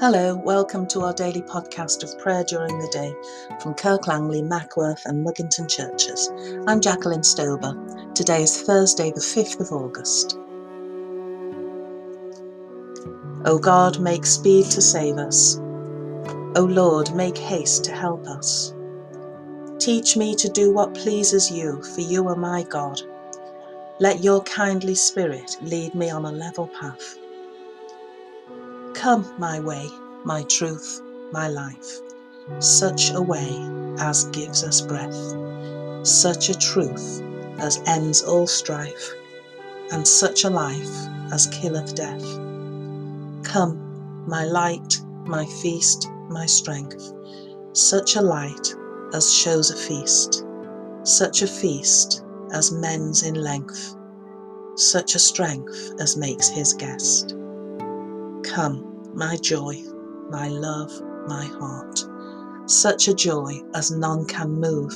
Hello, welcome to our daily podcast of prayer during the day from Kirk Langley, Mackworth, and Mugginton churches. I'm Jacqueline Stober. Today is Thursday, the 5th of August. O God, make speed to save us. O Lord, make haste to help us. Teach me to do what pleases you, for you are my God. Let your kindly spirit lead me on a level path. Come my way, my truth, my life, such a way as gives us breath, such a truth as ends all strife, and such a life as killeth death. Come, my light, my feast, my strength, such a light as shows a feast, such a feast as mends in length, such a strength as makes his guest. Come, my joy, my love, my heart. Such a joy as none can move,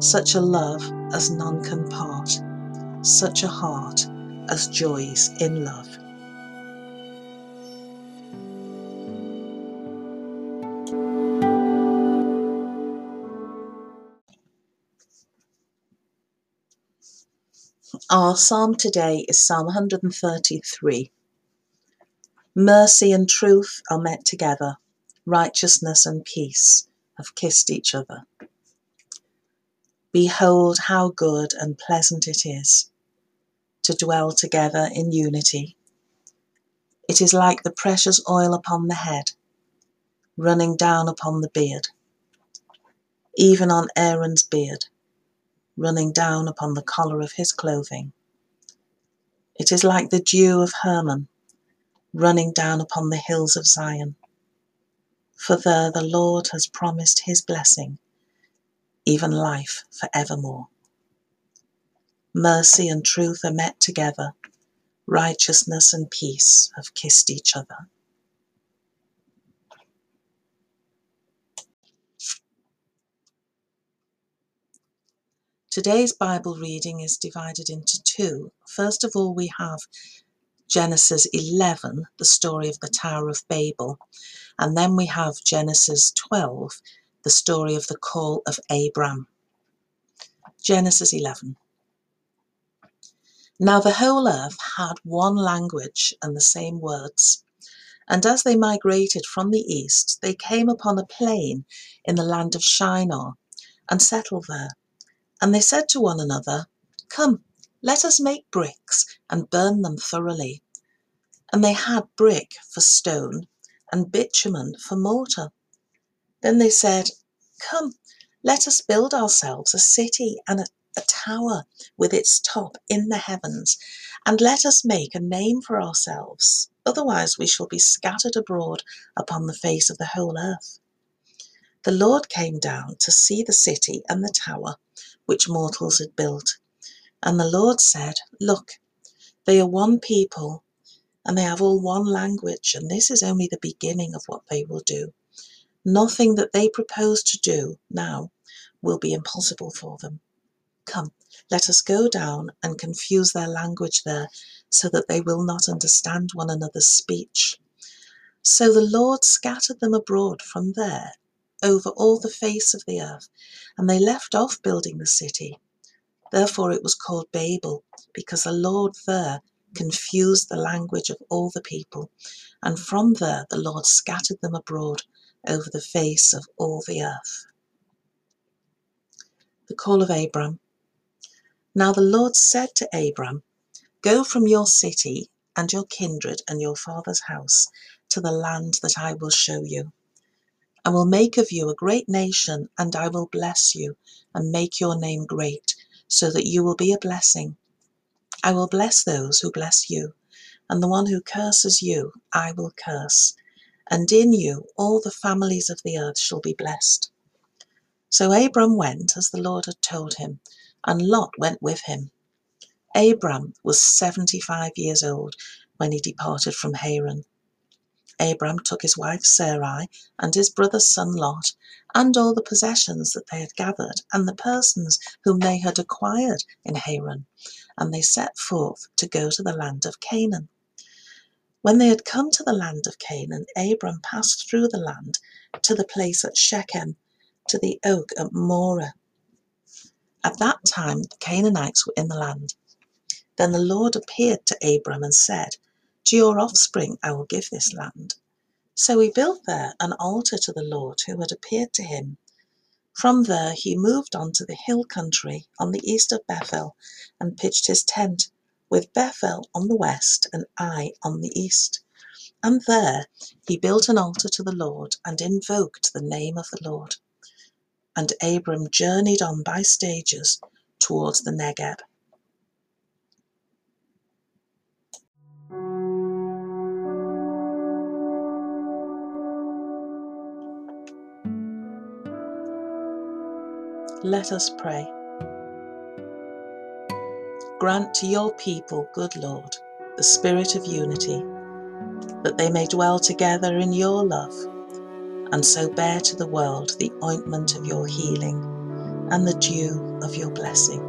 such a love as none can part, such a heart as joys in love. Our psalm today is Psalm 133. Mercy and truth are met together, righteousness and peace have kissed each other. Behold how good and pleasant it is to dwell together in unity. It is like the precious oil upon the head, running down upon the beard, even on Aaron's beard, running down upon the collar of his clothing. It is like the dew of Hermon running down upon the hills of Zion. For there the Lord has promised his blessing, even life for evermore. Mercy and truth are met together, righteousness and peace have kissed each other. Today's Bible reading is divided into two. First of all, we have Genesis 11, the story of the Tower of Babel. And then we have Genesis 12, the story of the call of Abram. Genesis 11. Now the whole earth had one language and the same words. And as they migrated from the east, they came upon a plain in the land of Shinar and settled there. And they said to one another, Come, let us make bricks and burn them thoroughly. And they had brick for stone and bitumen for mortar. Then they said, Come, let us build ourselves a city and a, a tower with its top in the heavens, and let us make a name for ourselves. Otherwise, we shall be scattered abroad upon the face of the whole earth. The Lord came down to see the city and the tower which mortals had built. And the Lord said, Look, they are one people, and they have all one language, and this is only the beginning of what they will do. Nothing that they propose to do now will be impossible for them. Come, let us go down and confuse their language there, so that they will not understand one another's speech. So the Lord scattered them abroad from there over all the face of the earth, and they left off building the city. Therefore it was called Babel, because the Lord there confused the language of all the people, and from there the Lord scattered them abroad over the face of all the earth. The call of Abram. Now the Lord said to Abram, Go from your city and your kindred and your father's house to the land that I will show you. I will make of you a great nation, and I will bless you and make your name great so that you will be a blessing. I will bless those who bless you, and the one who curses you I will curse, and in you all the families of the earth shall be blessed. So Abram went as the Lord had told him, and Lot went with him. Abram was seventy five years old when he departed from Haran. Abram took his wife Sarai and his brother's son Lot, and all the possessions that they had gathered, and the persons whom they had acquired in Haran, and they set forth to go to the land of Canaan. When they had come to the land of Canaan, Abram passed through the land to the place at Shechem, to the oak at Moreh. At that time, the Canaanites were in the land. Then the Lord appeared to Abram and said, To your offspring I will give this land. So he built there an altar to the Lord who had appeared to him. From there he moved on to the hill country on the east of Bethel and pitched his tent, with Bethel on the west and Ai on the east. And there he built an altar to the Lord and invoked the name of the Lord. And Abram journeyed on by stages towards the Negeb. Let us pray. Grant to your people, good Lord, the spirit of unity, that they may dwell together in your love, and so bear to the world the ointment of your healing and the dew of your blessing.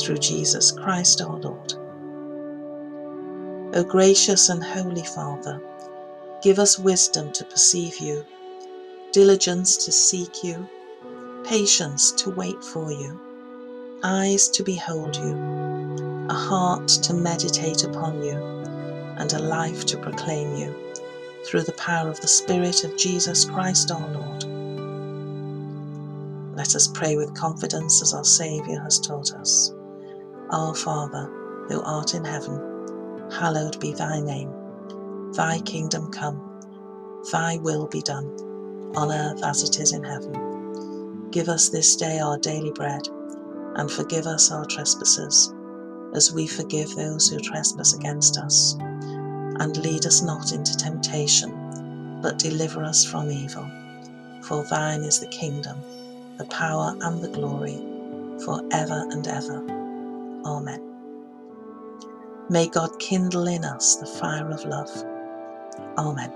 Through Jesus Christ our Lord. O gracious and holy Father, give us wisdom to perceive you, diligence to seek you, patience to wait for you, eyes to behold you, a heart to meditate upon you, and a life to proclaim you, through the power of the Spirit of Jesus Christ our Lord. Let us pray with confidence as our Saviour has taught us. Our Father, who art in heaven, hallowed be thy name. Thy kingdom come, thy will be done, on earth as it is in heaven. Give us this day our daily bread, and forgive us our trespasses, as we forgive those who trespass against us. And lead us not into temptation, but deliver us from evil. For thine is the kingdom, the power, and the glory, for ever and ever. Amen. May God kindle in us the fire of love. Amen.